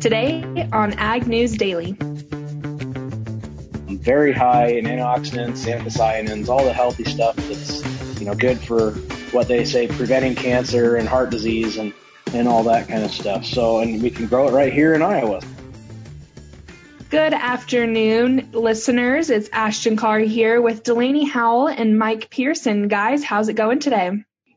Today on Ag News Daily. Very high in antioxidants, anthocyanins, all the healthy stuff that's you know good for what they say preventing cancer and heart disease and and all that kind of stuff. So and we can grow it right here in Iowa. Good afternoon, listeners. It's Ashton Carr here with Delaney Howell and Mike Pearson. Guys, how's it going today?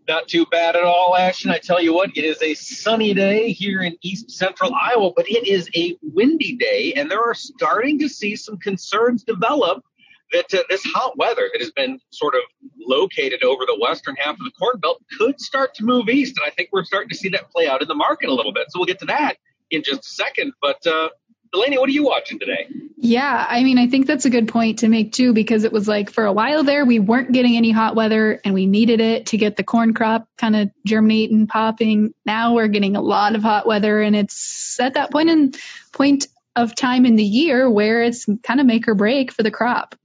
Not too bad at all, Ashton. I tell you what, it is a sunny day here in east central Iowa, but it is a windy day, and there are starting to see some concerns develop that uh, this hot weather that has been sort of located over the western half of the Corn Belt could start to move east, and I think we're starting to see that play out in the market a little bit. So we'll get to that in just a second. But uh, Delaney, what are you watching today? Yeah, I mean, I think that's a good point to make too, because it was like for a while there, we weren't getting any hot weather and we needed it to get the corn crop kind of germinating, popping. Now we're getting a lot of hot weather and it's at that point in point of time in the year where it's kind of make or break for the crop.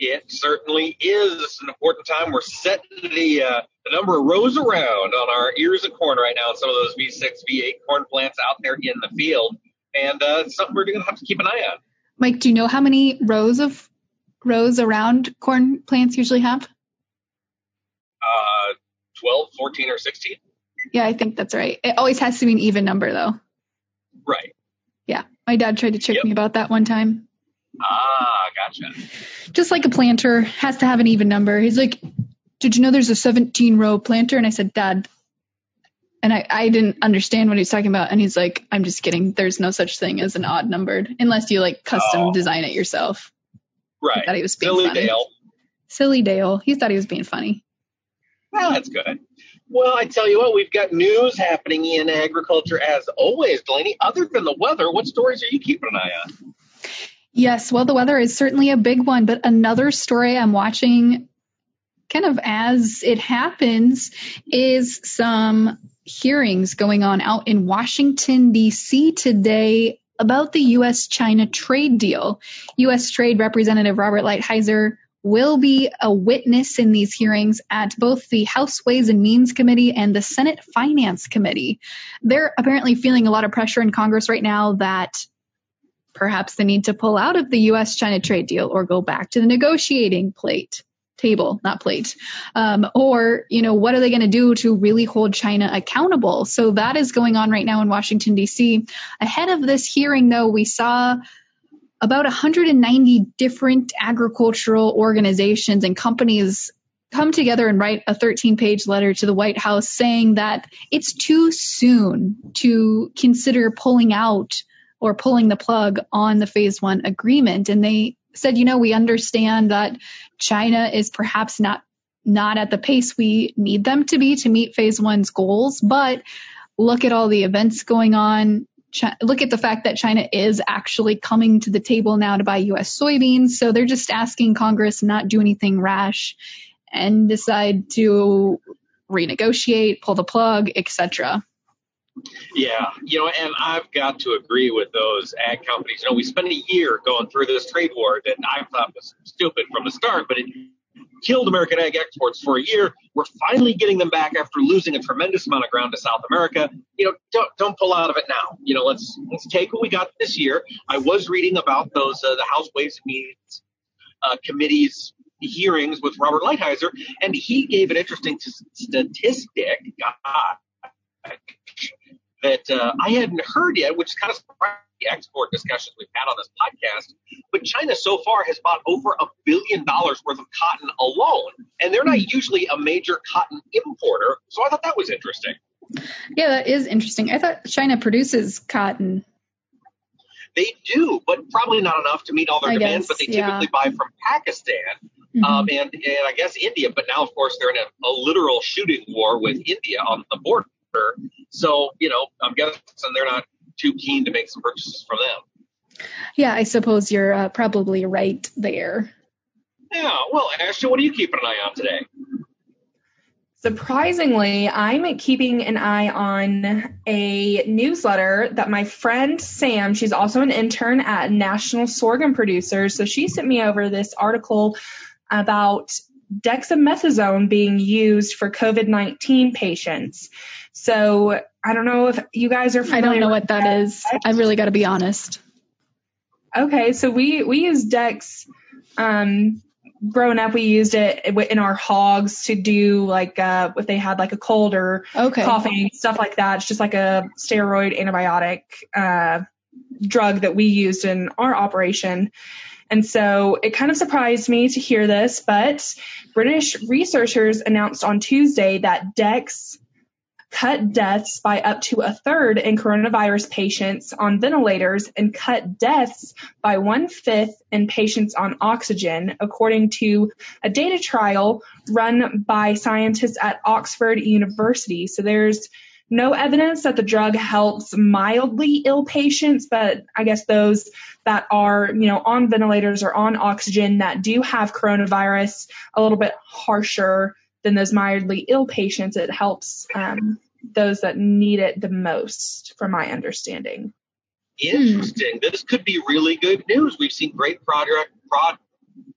It certainly is. An important time. We're setting the, uh, the number of rows around on our ears of corn right now, and some of those V6, V8 corn plants out there in the field and uh, it's something we're going to have to keep an eye on. Mike, do you know how many rows of rows around corn plants usually have? Uh, 12, 14, or 16. Yeah, I think that's right. It always has to be an even number, though. Right. Yeah, my dad tried to trick yep. me about that one time. Ah, gotcha. Just like a planter has to have an even number. He's like, "Did you know there's a 17 row planter?" And I said, "Dad, and I, I didn't understand what he was talking about. And he's like, I'm just kidding. There's no such thing as an odd numbered unless you like custom oh. design it yourself. Right. I thought he was being Silly funny. Dale. Silly Dale. He thought he was being funny. Well, that's good. Well, I tell you what, we've got news happening in agriculture as always, Delaney. Other than the weather, what stories are you keeping an eye on? Yes, well, the weather is certainly a big one, but another story I'm watching kind of as it happens is some hearings going on out in Washington, D.C. today about the U.S. China trade deal. U.S. Trade Representative Robert Lighthizer will be a witness in these hearings at both the House Ways and Means Committee and the Senate Finance Committee. They're apparently feeling a lot of pressure in Congress right now that perhaps they need to pull out of the U.S. China trade deal or go back to the negotiating plate table, not plate. Um, or, you know, what are they going to do to really hold China accountable? So that is going on right now in Washington, D.C. Ahead of this hearing, though, we saw about 190 different agricultural organizations and companies come together and write a 13 page letter to the White House saying that it's too soon to consider pulling out or pulling the plug on the phase one agreement. And they said, you know, we understand that China is perhaps not not at the pace we need them to be to meet phase one's goals, but look at all the events going on. look at the fact that China is actually coming to the table now to buy U.S. soybeans. So they're just asking Congress not do anything rash and decide to renegotiate, pull the plug, etc. Yeah, you know, and I've got to agree with those ag companies. You know, we spent a year going through this trade war that I thought was stupid from the start, but it killed American ag exports for a year. We're finally getting them back after losing a tremendous amount of ground to South America. You know, don't don't pull out of it now. You know, let's let's take what we got this year. I was reading about those uh, the House Ways and Means uh, committees hearings with Robert Lighthizer, and he gave an interesting t- statistic. God, that uh, I hadn't heard yet, which is kind of surprising the export discussions we've had on this podcast. But China so far has bought over a billion dollars worth of cotton alone, and they're not usually a major cotton importer. So I thought that was interesting. Yeah, that is interesting. I thought China produces cotton. They do, but probably not enough to meet all their I demands. Guess, but they typically yeah. buy from Pakistan mm-hmm. um, and, and I guess India. But now, of course, they're in a, a literal shooting war with India on the border. So, you know, I'm guessing they're not too keen to make some purchases from them. Yeah, I suppose you're uh, probably right there. Yeah, well, Ashton, what are you keeping an eye on today? Surprisingly, I'm keeping an eye on a newsletter that my friend Sam, she's also an intern at National Sorghum Producers, so she sent me over this article about dexamethasone being used for COVID 19 patients. So I don't know if you guys are familiar. I don't know what that, that is. I really got to be honest. Okay, so we we use Dex. Um, growing up, we used it in our hogs to do like uh, if they had like a cold or okay. coughing stuff like that. It's just like a steroid antibiotic uh, drug that we used in our operation. And so it kind of surprised me to hear this, but British researchers announced on Tuesday that Dex cut deaths by up to a third in coronavirus patients on ventilators and cut deaths by one fifth in patients on oxygen, according to a data trial run by scientists at Oxford University. So there's no evidence that the drug helps mildly ill patients, but I guess those that are, you know, on ventilators or on oxygen that do have coronavirus a little bit harsher than those mildly ill patients. It helps um, those that need it the most, from my understanding. Interesting. This could be really good news. We've seen great progress.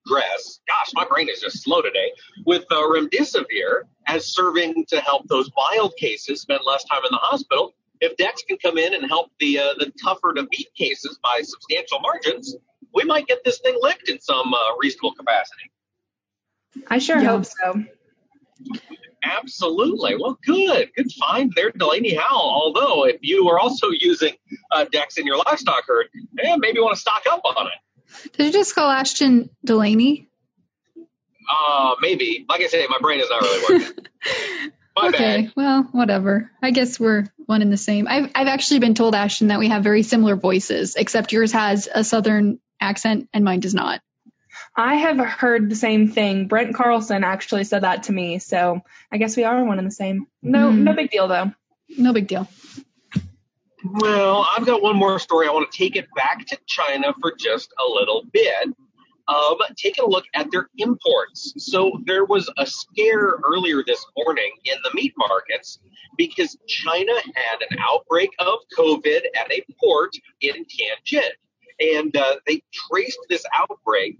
Progress. Gosh, my brain is just slow today. With uh, remdesivir as serving to help those mild cases spend less time in the hospital. If Dex can come in and help the uh, the tougher to beat cases by substantial margins, we might get this thing licked in some uh, reasonable capacity. I sure yeah. hope so. Absolutely. Well, good. Good find there, Delaney Howell. Although, if you are also using uh, Dex in your livestock herd, eh, maybe you want to stock up on it. Did you just call Ashton Delaney? Uh, maybe. Like I say, my brain is not really working. okay, bad. well, whatever. I guess we're one and the same. I've I've actually been told, Ashton, that we have very similar voices, except yours has a southern accent and mine does not. I have heard the same thing. Brent Carlson actually said that to me, so I guess we are one and the same. No, mm. no big deal though. No big deal. Well, I've got one more story. I want to take it back to China for just a little bit. Um, taking a look at their imports. So there was a scare earlier this morning in the meat markets because China had an outbreak of COVID at a port in Tianjin. And uh, they traced this outbreak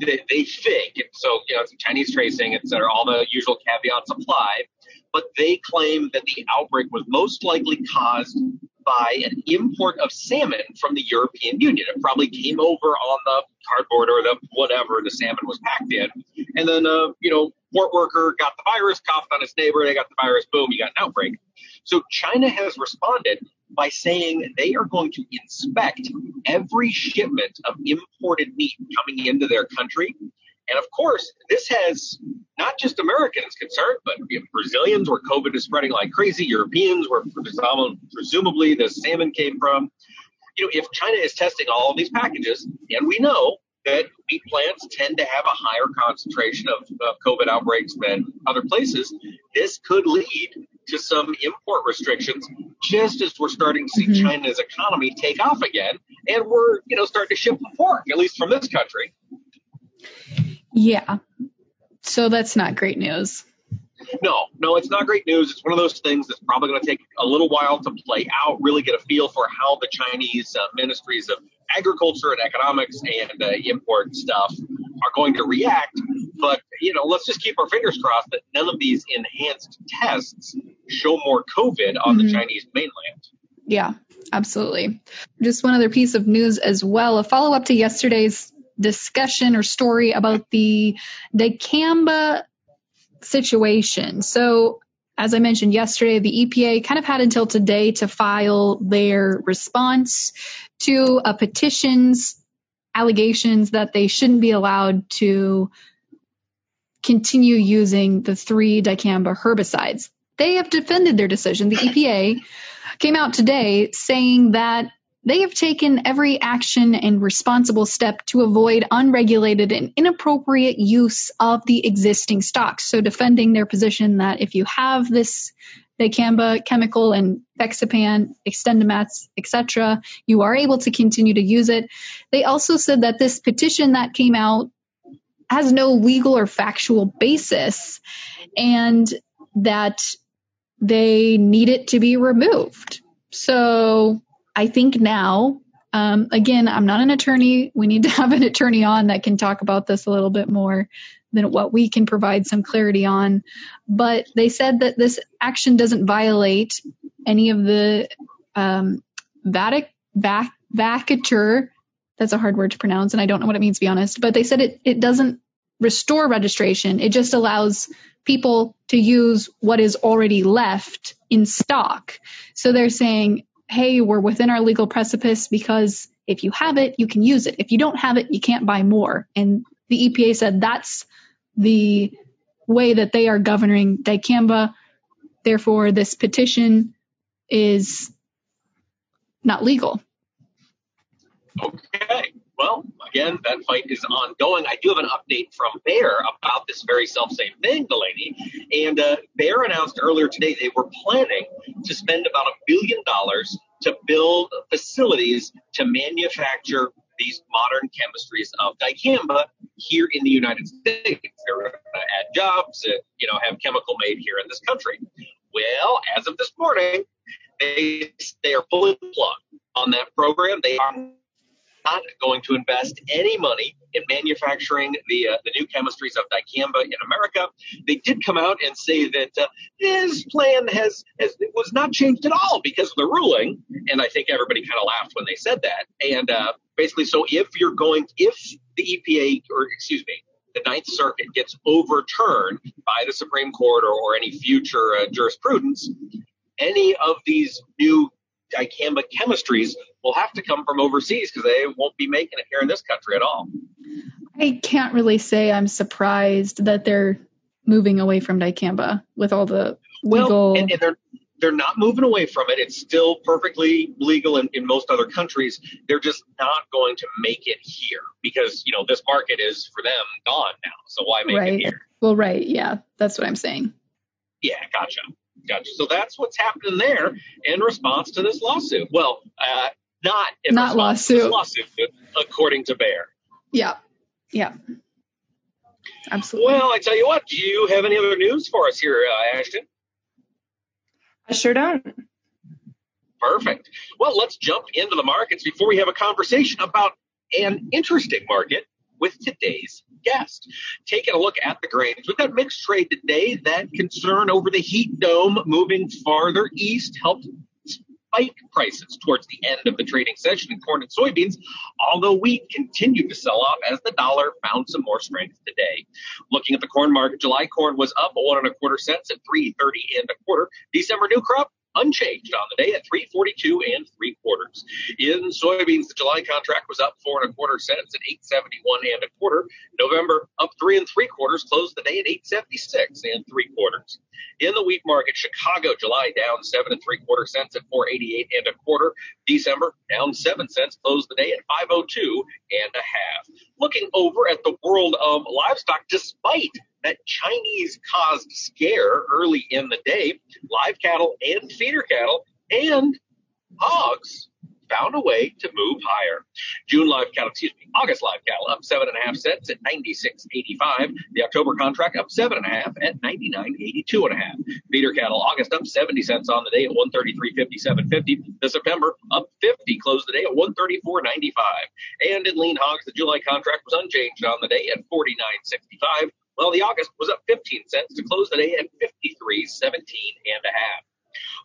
they, they think, and so you know, it's Chinese tracing, etc. all the usual caveats apply. But they claim that the outbreak was most likely caused by an import of salmon from the European Union. It probably came over on the cardboard or the whatever the salmon was packed in, and then uh, you know, port worker got the virus, coughed on his neighbor, they got the virus, boom, you got an outbreak. So China has responded by saying they are going to inspect every shipment of imported meat coming into their country. And of course, this has not just Americans concerned, but Brazilians where COVID is spreading like crazy, Europeans where presumably the salmon came from. You know, if China is testing all of these packages, and we know that meat plants tend to have a higher concentration of, of COVID outbreaks than other places, this could lead to some import restrictions just as we're starting to see mm-hmm. China's economy take off again and we're, you know, starting to ship pork, at least from this country. Yeah. So that's not great news. No, no, it's not great news. It's one of those things that's probably going to take a little while to play out, really get a feel for how the Chinese uh, ministries of agriculture and economics and uh, import stuff are going to react. But, you know, let's just keep our fingers crossed that none of these enhanced tests show more COVID on mm-hmm. the Chinese mainland. Yeah, absolutely. Just one other piece of news as well a follow up to yesterday's discussion or story about the dicamba situation. So, as I mentioned yesterday, the EPA kind of had until today to file their response to a petition's allegations that they shouldn't be allowed to continue using the three dicamba herbicides. They have defended their decision. The EPA came out today saying that they have taken every action and responsible step to avoid unregulated and inappropriate use of the existing stocks. So defending their position that if you have this dicamba chemical and Fexapan, XtendiMax, etc., you are able to continue to use it. They also said that this petition that came out has no legal or factual basis and that they need it to be removed. So I think now, um, again, I'm not an attorney. We need to have an attorney on that can talk about this a little bit more. than what we can provide some clarity on. But they said that this action doesn't violate any of the um, vatic, vac, vacatur. That's a hard word to pronounce, and I don't know what it means to be honest. But they said it, it doesn't restore registration. It just allows people to use what is already left in stock. So they're saying, hey, we're within our legal precipice because if you have it, you can use it. If you don't have it, you can't buy more. And the EPA said that's the way that they are governing dicamba. Therefore, this petition is not legal. Okay. Well, again, that fight is ongoing. I do have an update from Bayer about this very self same thing, Delaney. And uh, Bayer announced earlier today they were planning to spend about a billion dollars to build facilities to manufacture these modern chemistries of dicamba here in the United States. They're going to add jobs, uh, you know, have chemical made here in this country. Well, as of this morning, they they are pulling the plug on that program. They are not going to invest any money in manufacturing the uh, the new chemistries of dicamba in America. They did come out and say that uh, his plan has, has was not changed at all because of the ruling, and I think everybody kind of laughed when they said that. And uh, basically, so if you're going, if the EPA or excuse me, the Ninth Circuit gets overturned by the Supreme Court or, or any future uh, jurisprudence, any of these new dicamba chemistries will have to come from overseas because they won't be making it here in this country at all. I can't really say I'm surprised that they're moving away from dicamba with all the legal. Well, and, and they're they're not moving away from it. It's still perfectly legal in, in most other countries. They're just not going to make it here because you know this market is for them gone now. So why make right. it here? Well, right, yeah, that's what I'm saying. Yeah, gotcha. Gotcha. So that's what's happening there in response to this lawsuit. Well, uh, not in not lawsuit. lawsuit, according to Bayer. Yeah. Yeah. Absolutely. Well, I tell you what. Do you have any other news for us here, uh, Ashton? I sure don't. Perfect. Well, let's jump into the markets before we have a conversation about an interesting market with today's guest. Taking a look at the grains, we've got mixed trade today. That concern over the heat dome moving farther east helped spike prices towards the end of the trading session in corn and soybeans, although wheat continued to sell off as the dollar found some more strength today. Looking at the corn market, July corn was up one and a quarter cents at 330 and a quarter. December new crop unchanged on the day at 342 and three quarters. In soybeans, the July contract was up four and a quarter cents at 871 and a quarter. November up three and three quarters, closed the day at 876 and three quarters. In the wheat market, Chicago, July down seven and three quarter cents at 488 and a quarter. December down seven cents, closed the day at 502 and a half. Looking over at the world of livestock, despite that Chinese caused scare early in the day, live cattle and feeder cattle and hogs found a way to move higher. June live cattle, excuse me, August live cattle up seven and a half cents at 96.85. The October contract up seven and a half at 99.82 and a half. Feeder cattle, August up 70 cents on the day at 133.57.50. The September up 50, closed the day at 134.95. And in lean hogs, the July contract was unchanged on the day at 49.65. Well, the August was up 15 cents to close the day at 53.17 and a half.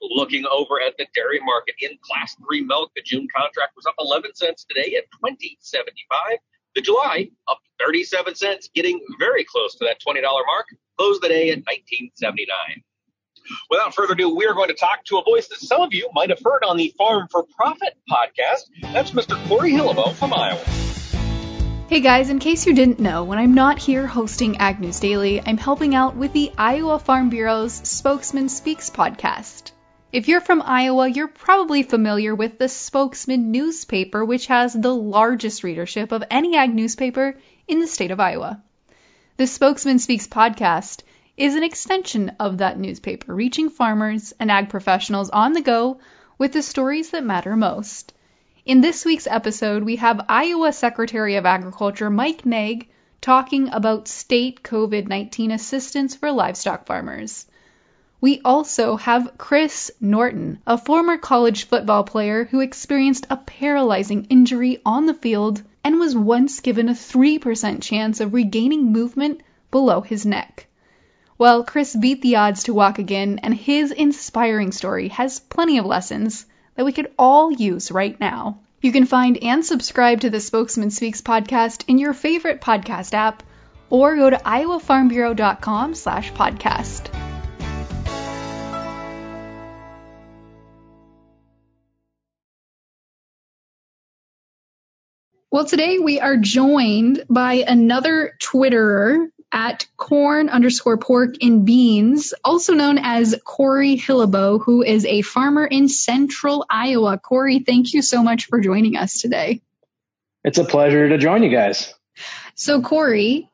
Looking over at the dairy market in class three milk, the June contract was up 11 cents today at 20.75. The July up 37 cents, getting very close to that $20 mark. Closed the day at 19.79. Without further ado, we are going to talk to a voice that some of you might have heard on the Farm for Profit podcast. That's Mr. Corey Hillebo from Iowa. Hey guys, in case you didn't know, when I'm not here hosting Ag News Daily, I'm helping out with the Iowa Farm Bureau's Spokesman Speaks podcast. If you're from Iowa, you're probably familiar with the Spokesman newspaper, which has the largest readership of any ag newspaper in the state of Iowa. The Spokesman Speaks podcast is an extension of that newspaper, reaching farmers and ag professionals on the go with the stories that matter most. In this week's episode, we have Iowa Secretary of Agriculture Mike Naig talking about state COVID 19 assistance for livestock farmers. We also have Chris Norton, a former college football player who experienced a paralyzing injury on the field and was once given a 3% chance of regaining movement below his neck. Well, Chris beat the odds to walk again, and his inspiring story has plenty of lessons that we could all use right now. You can find and subscribe to the Spokesman Speaks podcast in your favorite podcast app or go to iowafarmbureau.com slash podcast. Well, today we are joined by another Twitterer at corn underscore pork and beans, also known as Corey Hillebo, who is a farmer in central Iowa. Corey, thank you so much for joining us today. It's a pleasure to join you guys. So, Corey,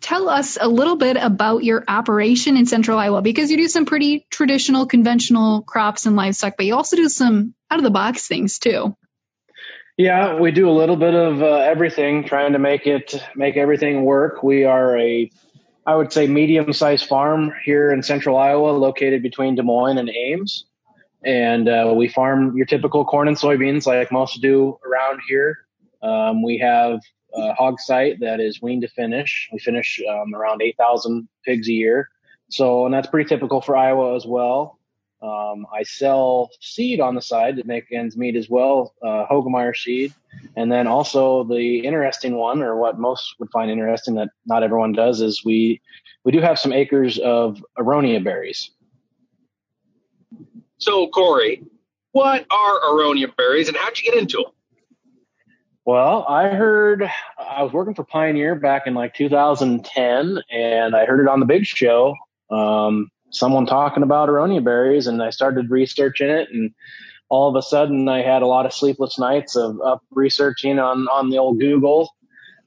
tell us a little bit about your operation in central Iowa because you do some pretty traditional, conventional crops and livestock, but you also do some out of the box things too. Yeah, we do a little bit of uh, everything, trying to make it make everything work. We are a, I would say, medium-sized farm here in Central Iowa, located between Des Moines and Ames, and uh, we farm your typical corn and soybeans, like most do around here. Um, we have a hog site that is weaned to finish. We finish um, around 8,000 pigs a year, so and that's pretty typical for Iowa as well. Um, I sell seed on the side to make ends meet as well, uh, Hoegemeyer seed. And then also the interesting one, or what most would find interesting that not everyone does, is we, we do have some acres of aronia berries. So, Corey, what are aronia berries and how'd you get into them? Well, I heard I was working for Pioneer back in like 2010, and I heard it on the Big Show. Um, someone talking about aronia berries and I started researching it and all of a sudden I had a lot of sleepless nights of up researching on, on the old Google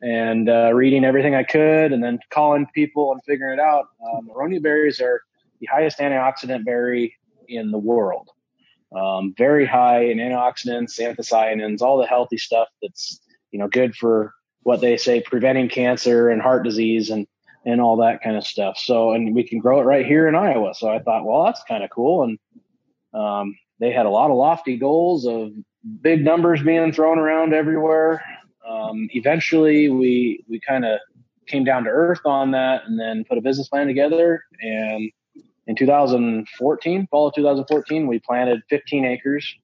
and uh, reading everything I could and then calling people and figuring it out. Um, aronia berries are the highest antioxidant berry in the world. Um, very high in antioxidants, anthocyanins, all the healthy stuff that's, you know, good for what they say preventing cancer and heart disease and and all that kind of stuff. So, and we can grow it right here in Iowa. So I thought, well, that's kind of cool. And, um, they had a lot of lofty goals of big numbers being thrown around everywhere. Um, eventually we, we kind of came down to earth on that and then put a business plan together. And in 2014, fall of 2014, we planted 15 acres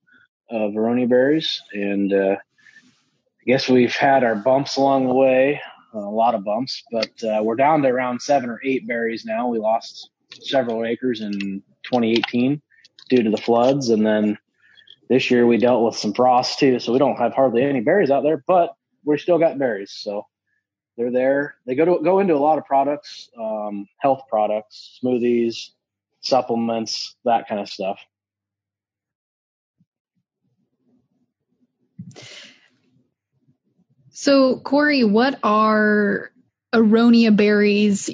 of aronia berries. And, uh, I guess we've had our bumps along the way a lot of bumps, but uh, we're down to around seven or eight berries now. We lost several acres in 2018 due to the floods, and then this year we dealt with some frost too, so we don't have hardly any berries out there, but we're still got berries. So they're there. They go to go into a lot of products, um, health products, smoothies, supplements, that kind of stuff. So, Corey, what are aronia berries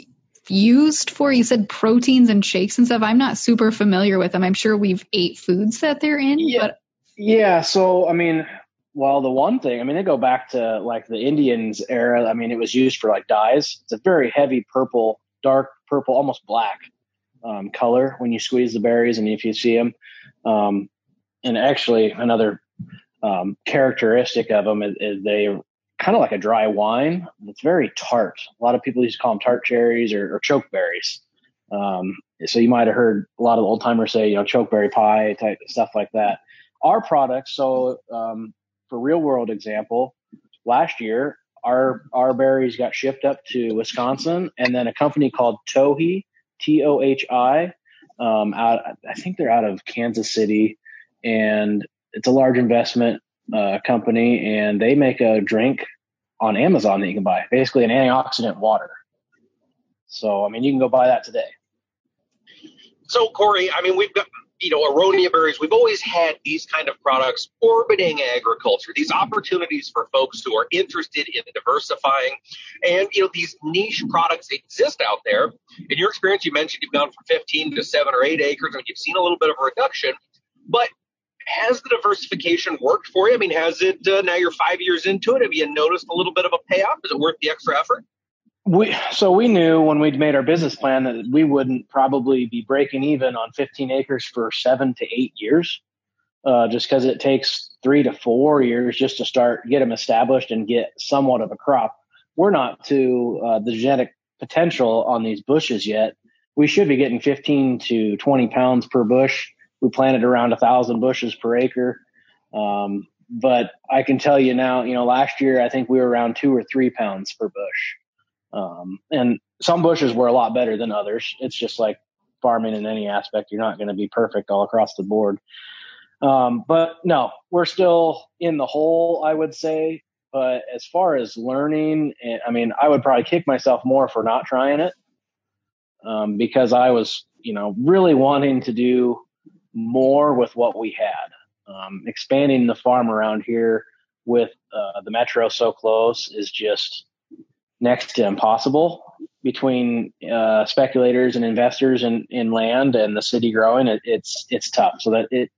used for? You said proteins and shakes and stuff. I'm not super familiar with them. I'm sure we've ate foods that they're in, yeah. but yeah. So, I mean, well, the one thing, I mean, they go back to like the Indians era. I mean, it was used for like dyes. It's a very heavy purple, dark purple, almost black um, color when you squeeze the berries and if you see them. Um, and actually, another um, characteristic of them is, is they kind of like a dry wine. It's very tart. A lot of people used to call them tart cherries or, or chokeberries. Um, so you might have heard a lot of old timers say, you know, chokeberry pie type stuff like that. Our products, so um, for real world example, last year our our berries got shipped up to Wisconsin, and then a company called Tohi, T O H I, um, out I think they're out of Kansas City, and it's a large investment uh, company, and they make a drink on Amazon that you can buy, basically an antioxidant water. So, I mean, you can go buy that today. So, Corey, I mean, we've got, you know, aronia berries. We've always had these kind of products orbiting agriculture, these opportunities for folks who are interested in diversifying. And, you know, these niche products exist out there. In your experience, you mentioned you've gone from 15 to seven or eight acres, and you've seen a little bit of a reduction. But has the diversification worked for you? I mean, has it uh, now you're five years into it? Have you noticed a little bit of a payoff? Is it worth the extra effort? We so we knew when we'd made our business plan that we wouldn't probably be breaking even on 15 acres for seven to eight years, uh, just because it takes three to four years just to start get them established and get somewhat of a crop. We're not to uh, the genetic potential on these bushes yet. We should be getting 15 to 20 pounds per bush. We planted around a thousand bushes per acre. Um, but I can tell you now, you know, last year I think we were around two or three pounds per bush. Um, and some bushes were a lot better than others. It's just like farming in any aspect. You're not going to be perfect all across the board. Um, but no, we're still in the hole, I would say. But as far as learning, eh, I mean, I would probably kick myself more for not trying it um, because I was, you know, really wanting to do more with what we had. Um, expanding the farm around here with uh, the metro so close is just next to impossible between uh, speculators and investors in, in land and the city growing. It, it's it's tough. So that it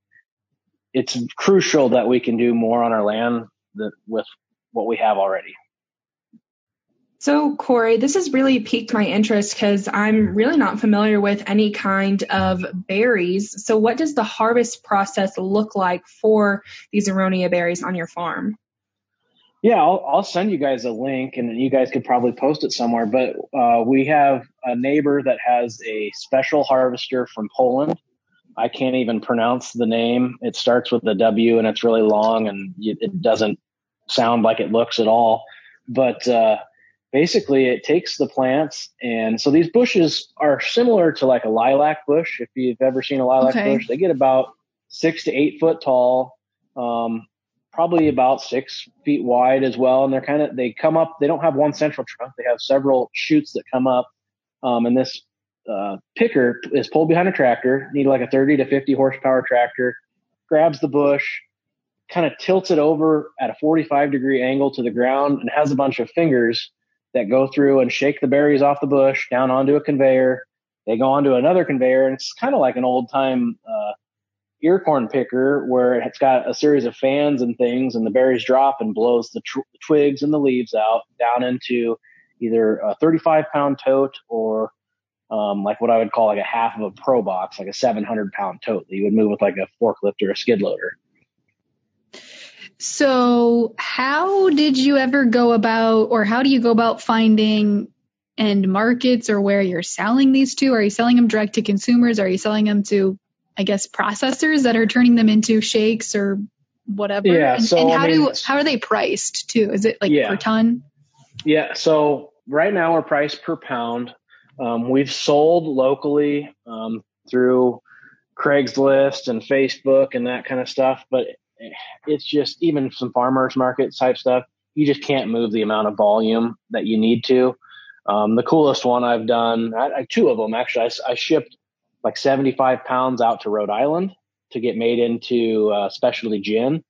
it's crucial that we can do more on our land that, with what we have already. So, Corey, this has really piqued my interest because I'm really not familiar with any kind of berries. So, what does the harvest process look like for these aronia berries on your farm? Yeah, I'll, I'll send you guys a link and you guys could probably post it somewhere. But uh, we have a neighbor that has a special harvester from Poland. I can't even pronounce the name. It starts with a W and it's really long and it doesn't sound like it looks at all. But uh, basically, it takes the plants, and so these bushes are similar to like a lilac bush. If you've ever seen a lilac okay. bush, they get about six to eight foot tall, um, probably about six feet wide as well. And they're kind of they come up. They don't have one central trunk. They have several shoots that come up. Um, and this uh, picker is pulled behind a tractor. Need like a 30 to 50 horsepower tractor. Grabs the bush, kind of tilts it over at a 45 degree angle to the ground and has a bunch of fingers that go through and shake the berries off the bush down onto a conveyor. They go onto another conveyor and it's kind of like an old time, uh, ear corn picker where it's got a series of fans and things and the berries drop and blows the tr- twigs and the leaves out down into either a 35 pound tote or um, like what I would call like a half of a pro box, like a 700 pound tote that you would move with like a forklift or a skid loader. So, how did you ever go about, or how do you go about finding end markets or where you're selling these to? Are you selling them direct to consumers? Are you selling them to, I guess, processors that are turning them into shakes or whatever? Yeah. And, so, and how I mean, do how are they priced too? Is it like yeah. per ton? Yeah. So right now we're priced per pound. Um, we've sold locally um, through Craigslist and Facebook and that kind of stuff, but it's just even some farmers market type stuff. You just can't move the amount of volume that you need to. Um, the coolest one I've done, I, I, two of them actually. I, I, shipped like 75 pounds out to Rhode Island to get made into uh, specialty gin,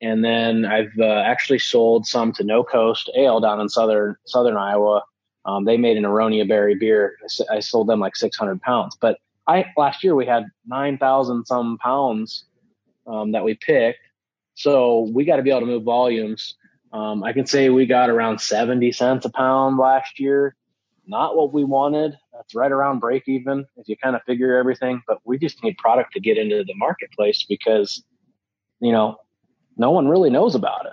and then I've uh, actually sold some to No Coast Ale down in southern southern Iowa. Um, they made an aronia berry beer. I sold them like 600 pounds, but I last year we had 9,000 some pounds um, that we picked. So we got to be able to move volumes. Um, I can say we got around 70 cents a pound last year. Not what we wanted. That's right around break even if you kind of figure everything. But we just need product to get into the marketplace because, you know, no one really knows about it.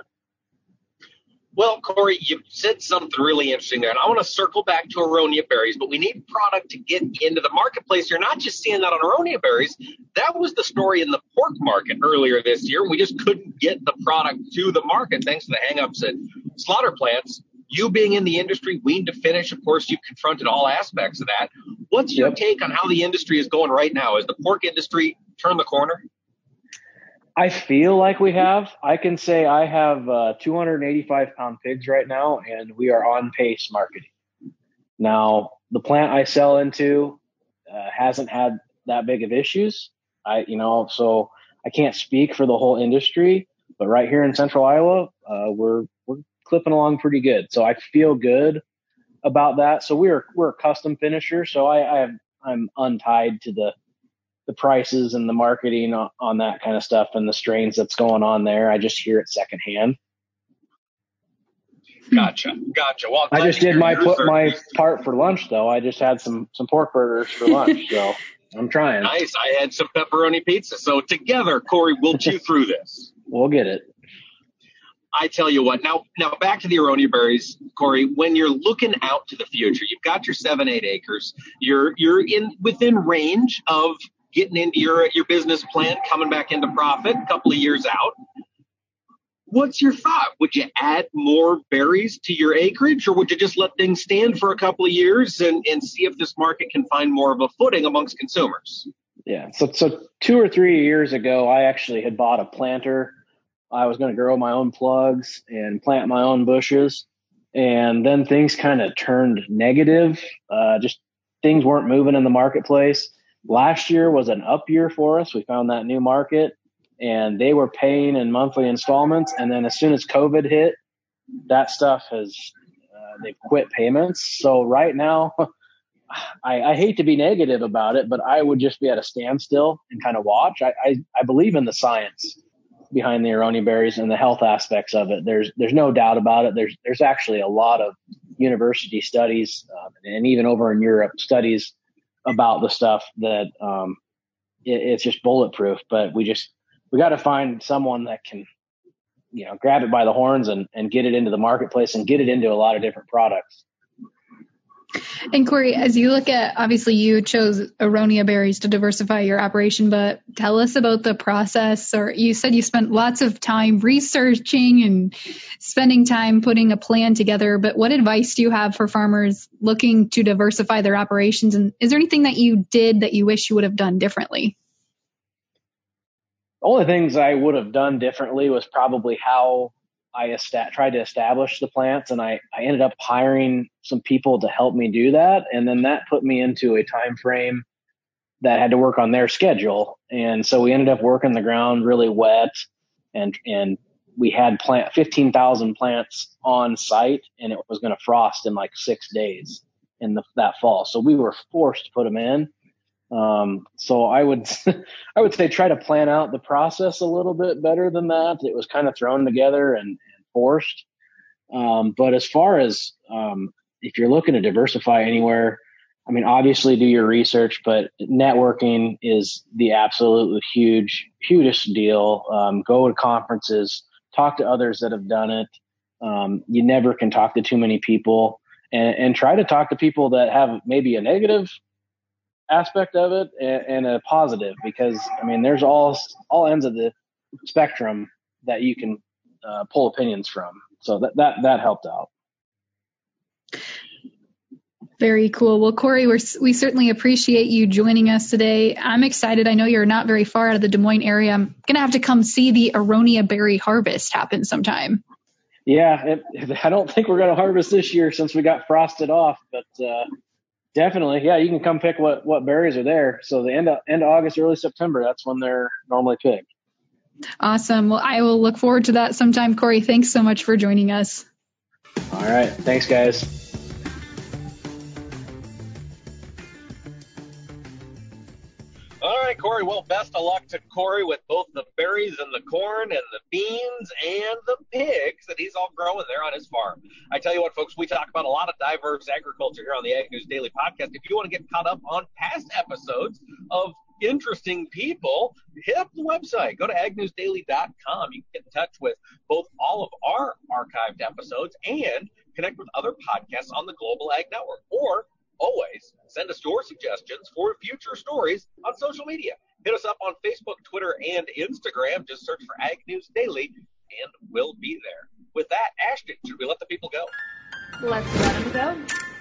Well, Corey, you said something really interesting there, and I want to circle back to aronia berries, but we need product to get into the marketplace. You're not just seeing that on aronia berries. That was the story in the pork market earlier this year. We just couldn't get the product to the market thanks to the hangups at slaughter plants. You being in the industry, wean to finish, of course, you've confronted all aspects of that. What's your yep. take on how the industry is going right now? Is the pork industry turned the corner? I feel like we have. I can say I have uh, 285 pound pigs right now, and we are on pace marketing. Now, the plant I sell into uh, hasn't had that big of issues. I, you know, so I can't speak for the whole industry, but right here in Central Iowa, uh, we're we're clipping along pretty good. So I feel good about that. So we're we're a custom finisher, so I, I I'm untied to the the prices and the marketing on, on that kind of stuff and the strains that's going on there. I just hear it secondhand. Gotcha, gotcha. Well, I just did my put my part for lunch though. I just had some some pork burgers for lunch, so I'm trying. Nice. I had some pepperoni pizza. So together, Corey, we'll chew through this. We'll get it. I tell you what. Now, now back to the aronia berries, Corey. When you're looking out to the future, you've got your seven, eight acres. You're you're in within range of getting into your your business plan, coming back into profit a couple of years out. What's your thought? Would you add more berries to your acreage, or would you just let things stand for a couple of years and, and see if this market can find more of a footing amongst consumers? Yeah. So, so two or three years ago, I actually had bought a planter. I was going to grow my own plugs and plant my own bushes. And then things kind of turned negative. Uh, just things weren't moving in the marketplace. Last year was an up year for us. We found that new market and they were paying in monthly installments. And then as soon as COVID hit, that stuff has, uh, they've quit payments. So right now, I, I, hate to be negative about it, but I would just be at a standstill and kind of watch. I, I, I believe in the science behind the aronia berries and the health aspects of it. There's there's no doubt about it. There's there's actually a lot of university studies um, and even over in Europe studies about the stuff that um, it, it's just bulletproof. But we just we got to find someone that can you know grab it by the horns and and get it into the marketplace and get it into a lot of different products. And Corey, as you look at, obviously you chose aronia berries to diversify your operation, but tell us about the process. Or you said you spent lots of time researching and spending time putting a plan together. But what advice do you have for farmers looking to diversify their operations? And is there anything that you did that you wish you would have done differently? The only things I would have done differently was probably how I est- tried to establish the plants and I, I ended up hiring some people to help me do that. And then that put me into a time frame that had to work on their schedule. And so we ended up working the ground really wet and, and we had plant 15,000 plants on site and it was going to frost in like six days in the, that fall. So we were forced to put them in. Um, so I would, I would say try to plan out the process a little bit better than that. It was kind of thrown together and, and forced. Um, but as far as, um, if you're looking to diversify anywhere, I mean, obviously do your research, but networking is the absolutely huge, hugest deal. Um, go to conferences, talk to others that have done it. Um, you never can talk to too many people and, and try to talk to people that have maybe a negative aspect of it and, and a positive because I mean there's all all ends of the spectrum that you can uh, pull opinions from. So that that that helped out. Very cool. Well, Corey, we're, we certainly appreciate you joining us today. I'm excited. I know you're not very far out of the Des Moines area. I'm going to have to come see the aronia berry harvest happen sometime. Yeah, it, I don't think we're going to harvest this year since we got frosted off, but uh, Definitely, yeah. You can come pick what what berries are there. So the end of end of August, early September, that's when they're normally picked. Awesome. Well, I will look forward to that sometime. Corey, thanks so much for joining us. All right. Thanks, guys. All right, Corey. Well, best of luck to Corey with both the berries and the corn and the beans and the pigs that he's all growing there on his farm. I tell you what, folks, we talk about a lot of diverse agriculture here on the Ag News Daily Podcast. If you want to get caught up on past episodes of interesting people, hit up the website. Go to agnewsdaily.com. You can get in touch with both all of our archived episodes and connect with other podcasts on the Global Ag Network. Or always send us your suggestions for future stories on social media. Hit us up on Facebook, Twitter, and Instagram. Just search for Ag News Daily, and we'll be there. With that, Ashton, should we let the people go? Let's let them go.